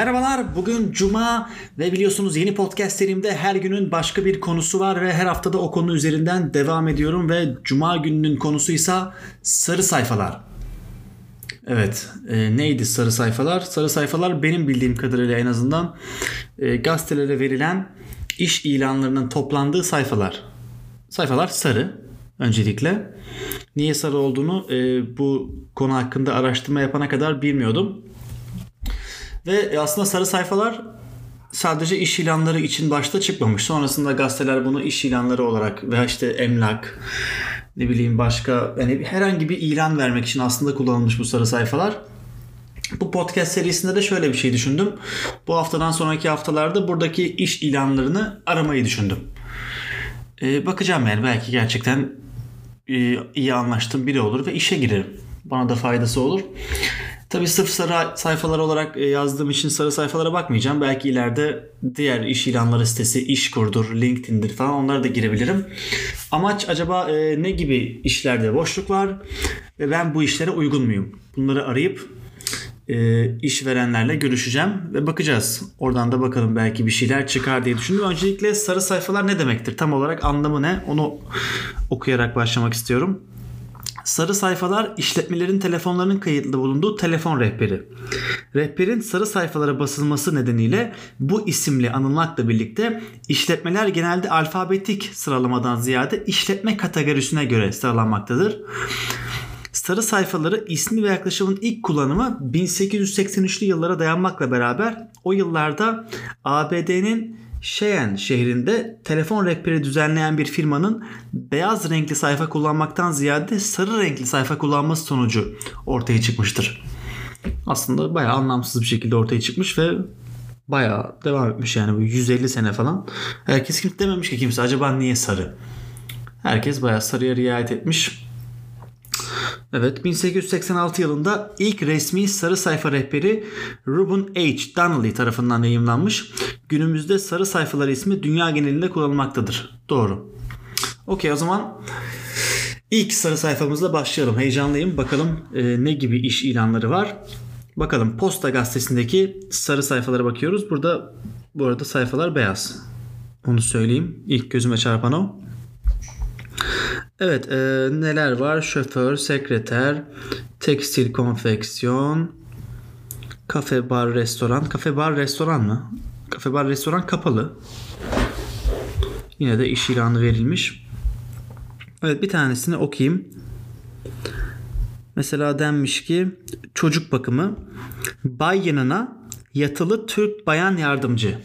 Merhabalar, bugün Cuma ve biliyorsunuz yeni podcast serimde her günün başka bir konusu var ve her haftada o konu üzerinden devam ediyorum ve Cuma gününün konusu ise sarı sayfalar. Evet, e, neydi sarı sayfalar? Sarı sayfalar benim bildiğim kadarıyla en azından e, gazetelere verilen iş ilanlarının toplandığı sayfalar. Sayfalar sarı öncelikle. Niye sarı olduğunu e, bu konu hakkında araştırma yapana kadar bilmiyordum. Ve aslında sarı sayfalar sadece iş ilanları için başta çıkmamış. Sonrasında gazeteler bunu iş ilanları olarak veya işte emlak ne bileyim başka yani herhangi bir ilan vermek için aslında kullanılmış bu sarı sayfalar. Bu podcast serisinde de şöyle bir şey düşündüm. Bu haftadan sonraki haftalarda buradaki iş ilanlarını aramayı düşündüm. Ee, bakacağım yani belki gerçekten e, iyi anlaştığım biri olur ve işe girerim. Bana da faydası olur. Tabi sırf sarı sayfalar olarak e, yazdığım için sarı sayfalara bakmayacağım. Belki ileride diğer iş ilanları sitesi İşkur'dur, LinkedIn'dir falan onlara da girebilirim. Amaç acaba e, ne gibi işlerde boşluk var ve ben bu işlere uygun muyum? Bunları arayıp e, işverenlerle görüşeceğim ve bakacağız. Oradan da bakalım belki bir şeyler çıkar diye düşündüm. Öncelikle sarı sayfalar ne demektir? Tam olarak anlamı ne? Onu okuyarak başlamak istiyorum. Sarı sayfalar işletmelerin telefonlarının kayıtlı bulunduğu telefon rehberi. Rehberin sarı sayfalara basılması nedeniyle bu isimle anılmakla birlikte işletmeler genelde alfabetik sıralamadan ziyade işletme kategorisine göre sıralanmaktadır. Sarı sayfaları ismi ve yaklaşımın ilk kullanımı 1883'lü yıllara dayanmakla beraber o yıllarda ABD'nin Cheyenne şehrinde telefon rehberi düzenleyen bir firmanın beyaz renkli sayfa kullanmaktan ziyade sarı renkli sayfa kullanması sonucu ortaya çıkmıştır. Aslında bayağı anlamsız bir şekilde ortaya çıkmış ve bayağı devam etmiş yani bu 150 sene falan. Herkes kim dememiş ki kimse acaba niye sarı? Herkes bayağı sarıya riayet etmiş. Evet 1886 yılında ilk resmi sarı sayfa rehberi Ruben H. Donnelly tarafından yayımlanmış. Günümüzde sarı sayfalar ismi dünya genelinde kullanılmaktadır. Doğru. Okey o zaman ilk sarı sayfamızla başlayalım. Heyecanlıyım. Bakalım e, ne gibi iş ilanları var. Bakalım Posta gazetesindeki sarı sayfalara bakıyoruz. Burada bu arada sayfalar beyaz. Onu söyleyeyim. İlk gözüme çarpan o. Evet e, neler var? Şoför, sekreter, tekstil konfeksiyon, kafe, bar, restoran. Kafe, bar, restoran mı? Kafe, bar, restoran kapalı. Yine de iş ilanı verilmiş. Evet bir tanesini okuyayım. Mesela denmiş ki çocuk bakımı bay yanına yatılı Türk bayan yardımcı.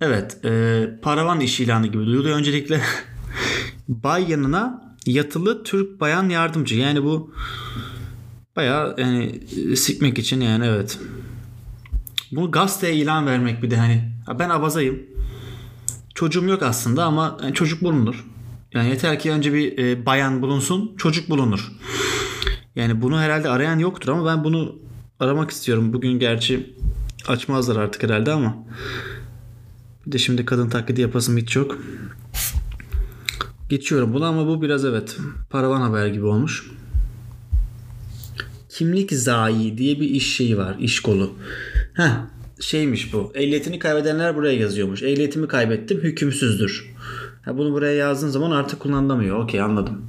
Evet e, paravan iş ilanı gibi duyuluyor öncelikle. bay yanına yatılı Türk bayan yardımcı. Yani bu bayağı yani sikmek için yani evet. Bunu gazeteye ilan vermek bir de hani ben abazayım. Çocuğum yok aslında ama çocuk bulunur. Yani yeter ki önce bir e, bayan bulunsun, çocuk bulunur. Yani bunu herhalde arayan yoktur ama ben bunu aramak istiyorum. Bugün gerçi açmazlar artık herhalde ama. Bir de şimdi kadın taklidi yapasım hiç yok. Geçiyorum bunu ama bu biraz evet paravan haber gibi olmuş. Kimlik zayi diye bir iş şeyi var. iş kolu. Heh, şeymiş bu. Ehliyetini kaybedenler buraya yazıyormuş. Ehliyetimi kaybettim hükümsüzdür. Ha, bunu buraya yazdığın zaman artık kullanılamıyor. Okey anladım.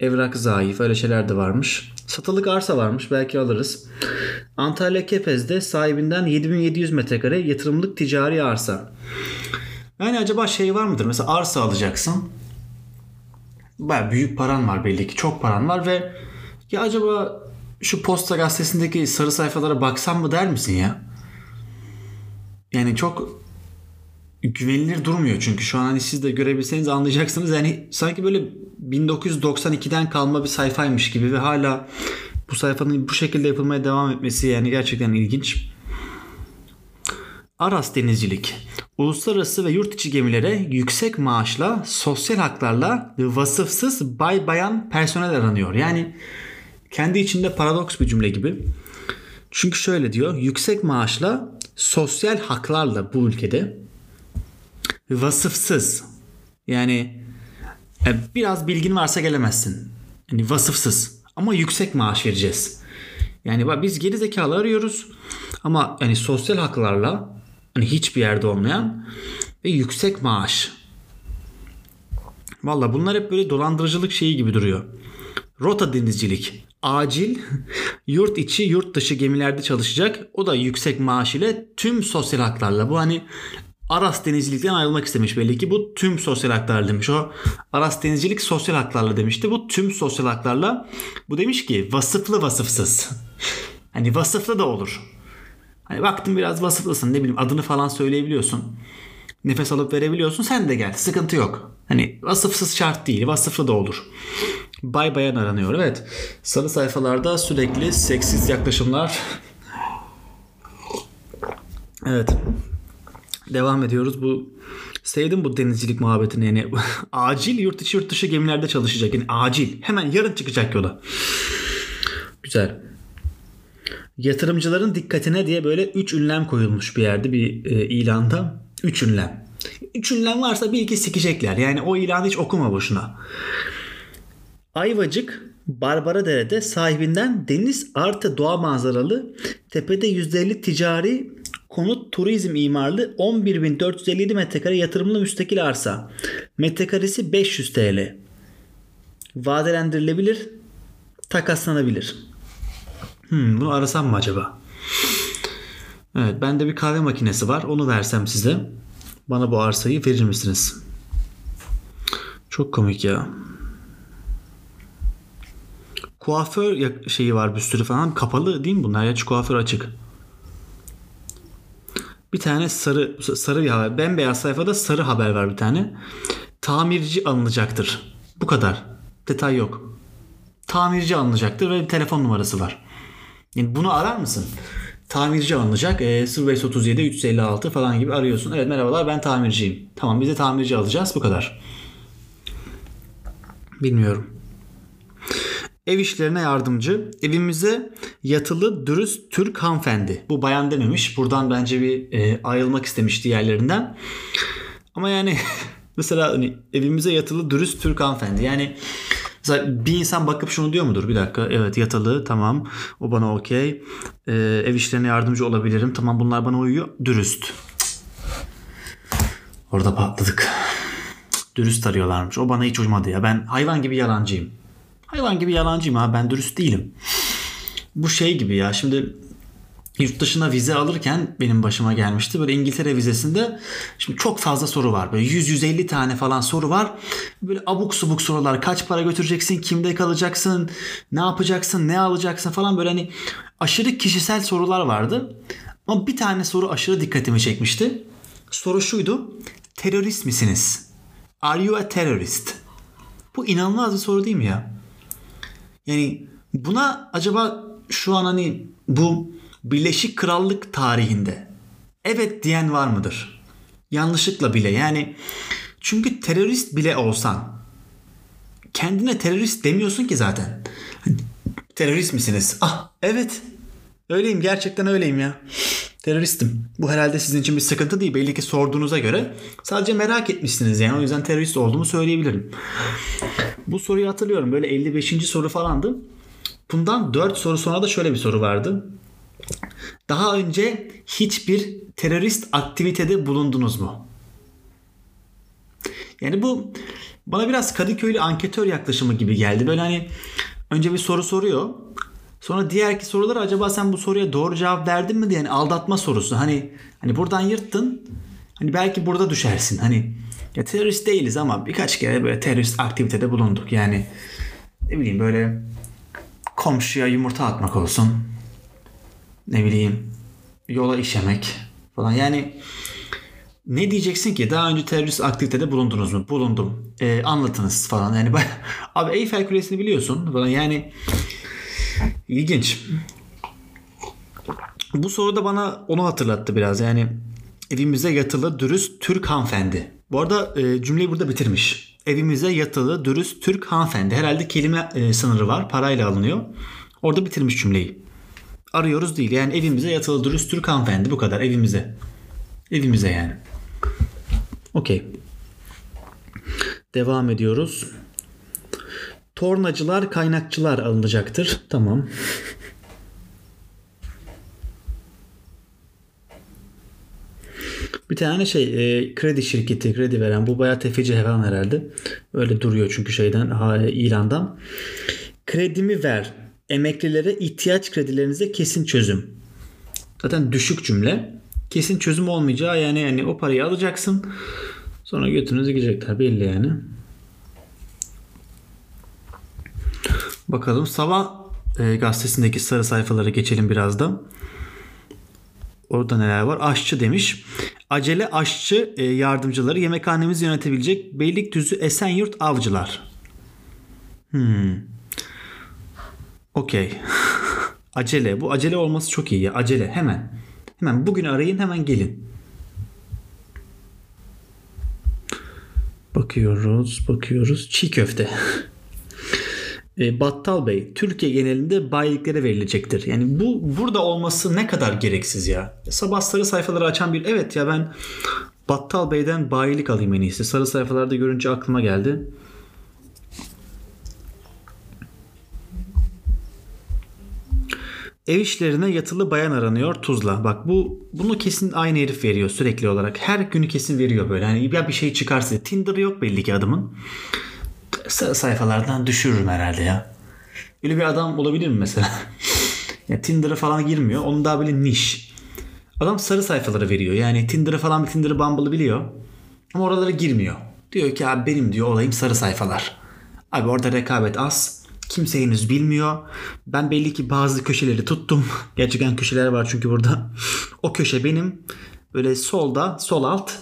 Evrak zayıf öyle şeyler de varmış. Satılık arsa varmış belki alırız. Antalya Kepez'de sahibinden 7700 metrekare yatırımlık ticari arsa. Yani acaba şey var mıdır? Mesela arsa alacaksın. Baya büyük paran var belli ki. Çok paran var ve ya acaba şu posta gazetesindeki sarı sayfalara baksam mı der misin ya? Yani çok güvenilir durmuyor çünkü şu an hani siz de görebilseniz anlayacaksınız. Yani sanki böyle 1992'den kalma bir sayfaymış gibi ve hala bu sayfanın bu şekilde yapılmaya devam etmesi yani gerçekten ilginç. Aras Denizcilik Uluslararası ve yurt içi gemilere yüksek maaşla, sosyal haklarla vasıfsız bay bayan personel aranıyor. Yani kendi içinde paradoks bir cümle gibi. Çünkü şöyle diyor. Yüksek maaşla, sosyal haklarla bu ülkede vasıfsız yani e, biraz bilgin varsa gelemezsin. Yani vasıfsız ama yüksek maaş vereceğiz. Yani biz geri zekalı arıyoruz ama hani sosyal haklarla hani hiçbir yerde olmayan ve yüksek maaş. Valla bunlar hep böyle dolandırıcılık şeyi gibi duruyor. Rota denizcilik. Acil yurt içi yurt dışı gemilerde çalışacak. O da yüksek maaş ile tüm sosyal haklarla. Bu hani Aras denizcilikten ayrılmak istemiş belli ki. Bu tüm sosyal haklar demiş. O Aras denizcilik sosyal haklarla demişti. Bu tüm sosyal haklarla. Bu demiş ki vasıflı vasıfsız. Hani vasıflı da olur. Hani baktım biraz vasıflısın ne bileyim adını falan söyleyebiliyorsun. Nefes alıp verebiliyorsun sen de gel sıkıntı yok. Hani vasıfsız şart değil vasıflı da olur. Bay bayan aranıyor evet. Sarı sayfalarda sürekli seksiz yaklaşımlar. evet. Devam ediyoruz. Bu sevdim bu denizcilik muhabbetini yani acil yurt içi yurt dışı gemilerde çalışacak. Yani acil. Hemen yarın çıkacak yola. Güzel. Yatırımcıların dikkatine diye böyle 3 ünlem koyulmuş bir yerde bir e, ilanda. 3 ünlem. 3 ünlem varsa bir iki sikecekler. Yani o ilanı hiç okuma boşuna. Ayvacık Barbara Dere'de sahibinden deniz artı doğa manzaralı tepede %50 ticari konut turizm imarlı 11.457 metrekare yatırımlı müstakil arsa. Metrekaresi 500 TL. Vadelendirilebilir, takaslanabilir. Hmm, bunu arasam mı acaba? Evet, bende bir kahve makinesi var. Onu versem size. Bana bu arsayı verir misiniz? Çok komik ya. Kuaför şeyi var bir sürü falan. Kapalı değil mi bunlar ya? Kuaför açık. Bir tane sarı sarı bir haber. Bembeyaz sayfada sarı haber var bir tane. Tamirci alınacaktır. Bu kadar. Detay yok. Tamirci alınacaktır ve bir telefon numarası var. Yani bunu arar mısın? Tamirci alınacak. E, 0537 356 falan gibi arıyorsun. Evet merhabalar ben tamirciyim. Tamam biz de tamirci alacağız. Bu kadar. Bilmiyorum. Ev işlerine yardımcı. Evimize yatılı dürüst Türk hanımefendi. Bu bayan dememiş. Buradan bence bir e, ayrılmak istemiş diğerlerinden. Ama yani mesela hani evimize yatılı dürüst Türk hanımefendi. Yani mesela bir insan bakıp şunu diyor mudur? Bir dakika evet yatılı tamam o bana okey. Ee, ev işlerine yardımcı olabilirim. Tamam bunlar bana uyuyor. Dürüst. Orada patladık. Dürüst arıyorlarmış. O bana hiç uymadı ya. Ben hayvan gibi yalancıyım. Hayvan gibi yalancıyım ha ben dürüst değilim. Bu şey gibi ya şimdi yurt dışına vize alırken benim başıma gelmişti. Böyle İngiltere vizesinde şimdi çok fazla soru var. Böyle 100-150 tane falan soru var. Böyle abuk subuk sorular. Kaç para götüreceksin? Kimde kalacaksın? Ne yapacaksın? Ne alacaksın falan böyle hani aşırı kişisel sorular vardı. Ama bir tane soru aşırı dikkatimi çekmişti. Soru şuydu. Terörist misiniz? Are you a terrorist? Bu inanılmaz bir soru değil mi ya? Yani buna acaba şu an hani bu Birleşik Krallık tarihinde evet diyen var mıdır? Yanlışlıkla bile yani çünkü terörist bile olsan kendine terörist demiyorsun ki zaten. terörist misiniz? Ah evet öyleyim gerçekten öyleyim ya. Teröristim. Bu herhalde sizin için bir sıkıntı değil. Belli ki sorduğunuza göre sadece merak etmişsiniz yani. O yüzden terörist olduğumu söyleyebilirim. Bu soruyu hatırlıyorum. Böyle 55. soru falandı. Bundan 4 soru sonra da şöyle bir soru vardı. Daha önce hiçbir terörist aktivitede bulundunuz mu? Yani bu bana biraz Kadıköylü anketör yaklaşımı gibi geldi. Böyle hani önce bir soru soruyor. Sonra diğerki soruları acaba sen bu soruya doğru cevap verdin mi diye yani aldatma sorusu. Hani hani buradan yırttın. Hani belki burada düşersin. Hani ya terörist değiliz ama birkaç kere böyle terörist aktivitede bulunduk. Yani ne bileyim böyle komşuya yumurta atmak olsun. Ne bileyim yola işemek falan. Yani ne diyeceksin ki daha önce terörist aktivitede bulundunuz mu? Bulundum. Ee, anlatınız falan. Yani abi Eyfel Kulesi'ni biliyorsun falan. Yani ilginç. Bu soru da bana onu hatırlattı biraz. Yani evimize yatılı dürüst Türk hanımefendi. Bu arada e, cümleyi burada bitirmiş. Evimize yatılı dürüst Türk hanımefendi. Herhalde kelime e, sınırı var. Parayla alınıyor. Orada bitirmiş cümleyi arıyoruz değil. Yani evimize yatılı dürüst Türk hanımefendi bu kadar evimize. Evimize yani. Okey. Devam ediyoruz. Tornacılar, kaynakçılar alınacaktır. Tamam. Bir tane şey e, kredi şirketi kredi veren bu bayağı tefeci falan herhalde. Öyle duruyor çünkü şeyden İran'dan. Kredimi ver Emeklilere ihtiyaç kredilerinize kesin çözüm. Zaten düşük cümle. Kesin çözüm olmayacağı yani yani o parayı alacaksın. Sonra götünüze girecekler belli yani. Bakalım sabah e, gazetesindeki sarı sayfalara geçelim biraz da. Orada neler var? Aşçı demiş. Acele aşçı e, yardımcıları yemekhanemizi yönetebilecek Beylikdüzü Esenyurt Avcılar. Hmm. Okey. acele. Bu acele olması çok iyi ya. Acele. Hemen. Hemen bugün arayın hemen gelin. Bakıyoruz, bakıyoruz. Çiğ köfte. e, Battal Bey, Türkiye genelinde bayiliklere verilecektir. Yani bu burada olması ne kadar gereksiz ya. Sabah sarı sayfaları açan bir evet ya ben Battal Bey'den bayilik alayım en iyisi. Sarı sayfalarda görünce aklıma geldi. Ev işlerine yatılı bayan aranıyor Tuzla. Bak bu bunu kesin aynı herif veriyor sürekli olarak. Her günü kesin veriyor böyle. Hani ya bir şey çıkarsa Tinder yok belli ki adamın. Sayfalardan düşürürüm herhalde ya. Öyle bir adam olabilir mi mesela? ya Tinder'a falan girmiyor. Onun daha böyle niş. Adam sarı sayfaları veriyor. Yani Tinder'ı falan bir Tinder'ı Bumble'ı biliyor. Ama oralara girmiyor. Diyor ki abi benim diyor olayım sarı sayfalar. Abi orada rekabet az Kimse henüz bilmiyor. Ben belli ki bazı köşeleri tuttum. Gerçekten köşeler var çünkü burada. O köşe benim. Böyle solda, sol alt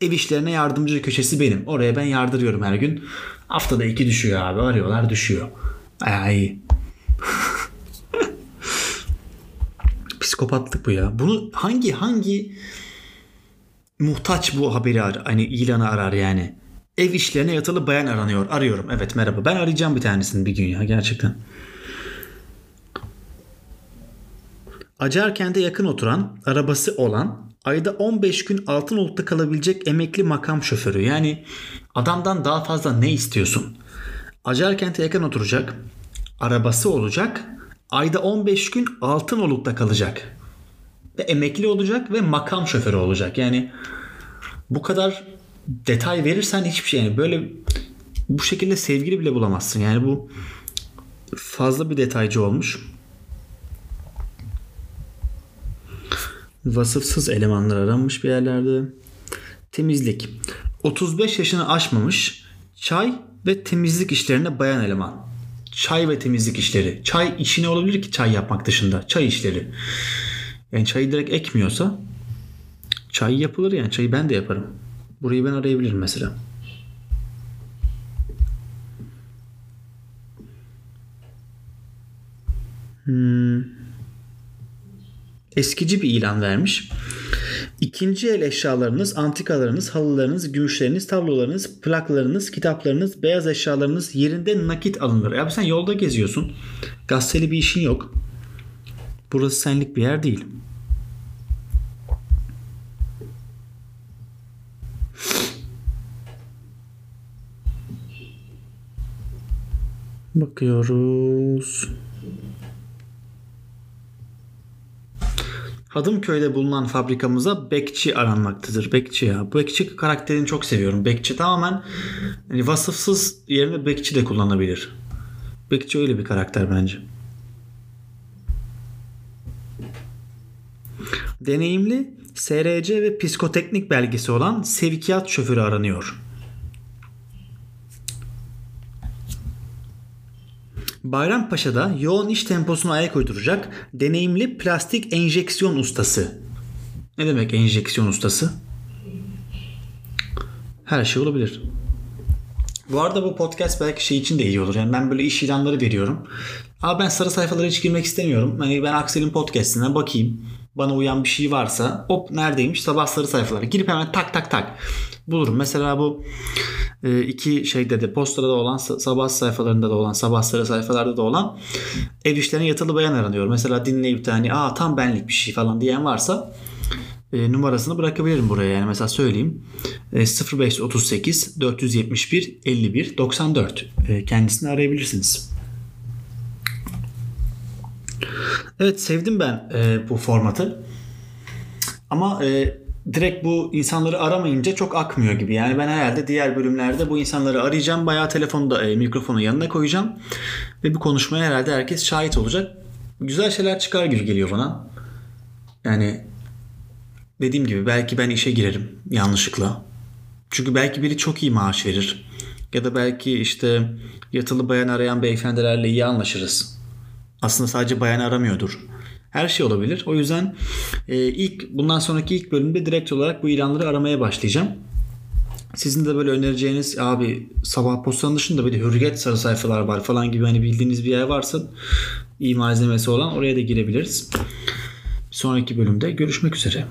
ev işlerine yardımcı köşesi benim. Oraya ben yardırıyorum her gün. Haftada iki düşüyor abi. Arıyorlar düşüyor. Ay Psikopatlık bu ya. Bunu hangi hangi muhtaç bu haberi arar, hani ilanı arar yani. Ev işlerine yatılı bayan aranıyor. Arıyorum. Evet merhaba. Ben arayacağım bir tanesini bir gün ya gerçekten. Acarkent'e yakın oturan, arabası olan, ayda 15 gün Altınoluk'ta kalabilecek emekli makam şoförü. Yani adamdan daha fazla ne istiyorsun? Acarkent'e yakın oturacak, arabası olacak, ayda 15 gün Altınoluk'ta kalacak. Ve emekli olacak ve makam şoförü olacak. Yani bu kadar detay verirsen hiçbir şey yani böyle bu şekilde sevgili bile bulamazsın. Yani bu fazla bir detaycı olmuş. Vasıfsız elemanlar aranmış bir yerlerde. Temizlik. 35 yaşını aşmamış çay ve temizlik işlerine bayan eleman. Çay ve temizlik işleri. Çay işi ne olabilir ki çay yapmak dışında? Çay işleri. Yani çayı direkt ekmiyorsa çay yapılır yani. Çayı ben de yaparım. Burayı ben arayabilirim mesela. Hmm. Eskici bir ilan vermiş. İkinci el eşyalarınız, antikalarınız, halılarınız, gümüşleriniz, tablolarınız, plaklarınız, kitaplarınız, beyaz eşyalarınız yerinde nakit alınır. Ya sen yolda geziyorsun. Gazeteli bir işin yok. Burası senlik bir yer değil. Bakıyoruz. Hadımköy'de bulunan fabrikamıza bekçi aranmaktadır. Bekçi ya. Bekçi karakterini çok seviyorum. Bekçi tamamen yani vasıfsız yerine bekçi de kullanabilir. Bekçi öyle bir karakter bence. Deneyimli SRC ve psikoteknik belgesi olan sevkiyat şoförü aranıyor. Bayrampaşa'da yoğun iş temposuna ayak uyduracak deneyimli plastik enjeksiyon ustası. Ne demek enjeksiyon ustası? Her şey olabilir. Bu arada bu podcast belki şey için de iyi olur. Yani ben böyle iş ilanları veriyorum. Ama ben sarı sayfalara hiç girmek istemiyorum. Hani ben Aksel'in podcastine bakayım. Bana uyan bir şey varsa hop neredeymiş sabah sarı sayfalara girip hemen tak tak tak bulurum. Mesela bu e, iki şeyde de postada da olan sabah sayfalarında da olan sabah sarı sayfalarda da olan ev işlerine yatılı bayan aranıyor. Mesela dinleyip de hani aa tam benlik bir şey falan diyen varsa e, numarasını bırakabilirim buraya yani mesela söyleyeyim e, 0538 471 51 94 e, kendisini arayabilirsiniz. Evet sevdim ben e, bu formatı ama e, direkt bu insanları aramayınca çok akmıyor gibi. Yani ben herhalde diğer bölümlerde bu insanları arayacağım. Bayağı telefonu da e, mikrofonu yanına koyacağım. Ve bu konuşmaya herhalde herkes şahit olacak. Güzel şeyler çıkar gibi geliyor bana. Yani dediğim gibi belki ben işe girerim yanlışlıkla. Çünkü belki biri çok iyi maaş verir. Ya da belki işte yatılı bayan arayan beyefendilerle iyi anlaşırız. Aslında sadece bayan aramıyordur. Her şey olabilir. O yüzden e, ilk bundan sonraki ilk bölümde direkt olarak bu ilanları aramaya başlayacağım. Sizin de böyle önereceğiniz abi sabah postanın dışında bir de hürriyet sarı sayfalar var falan gibi hani bildiğiniz bir yer varsa iyi malzemesi olan oraya da girebiliriz. Bir sonraki bölümde görüşmek üzere.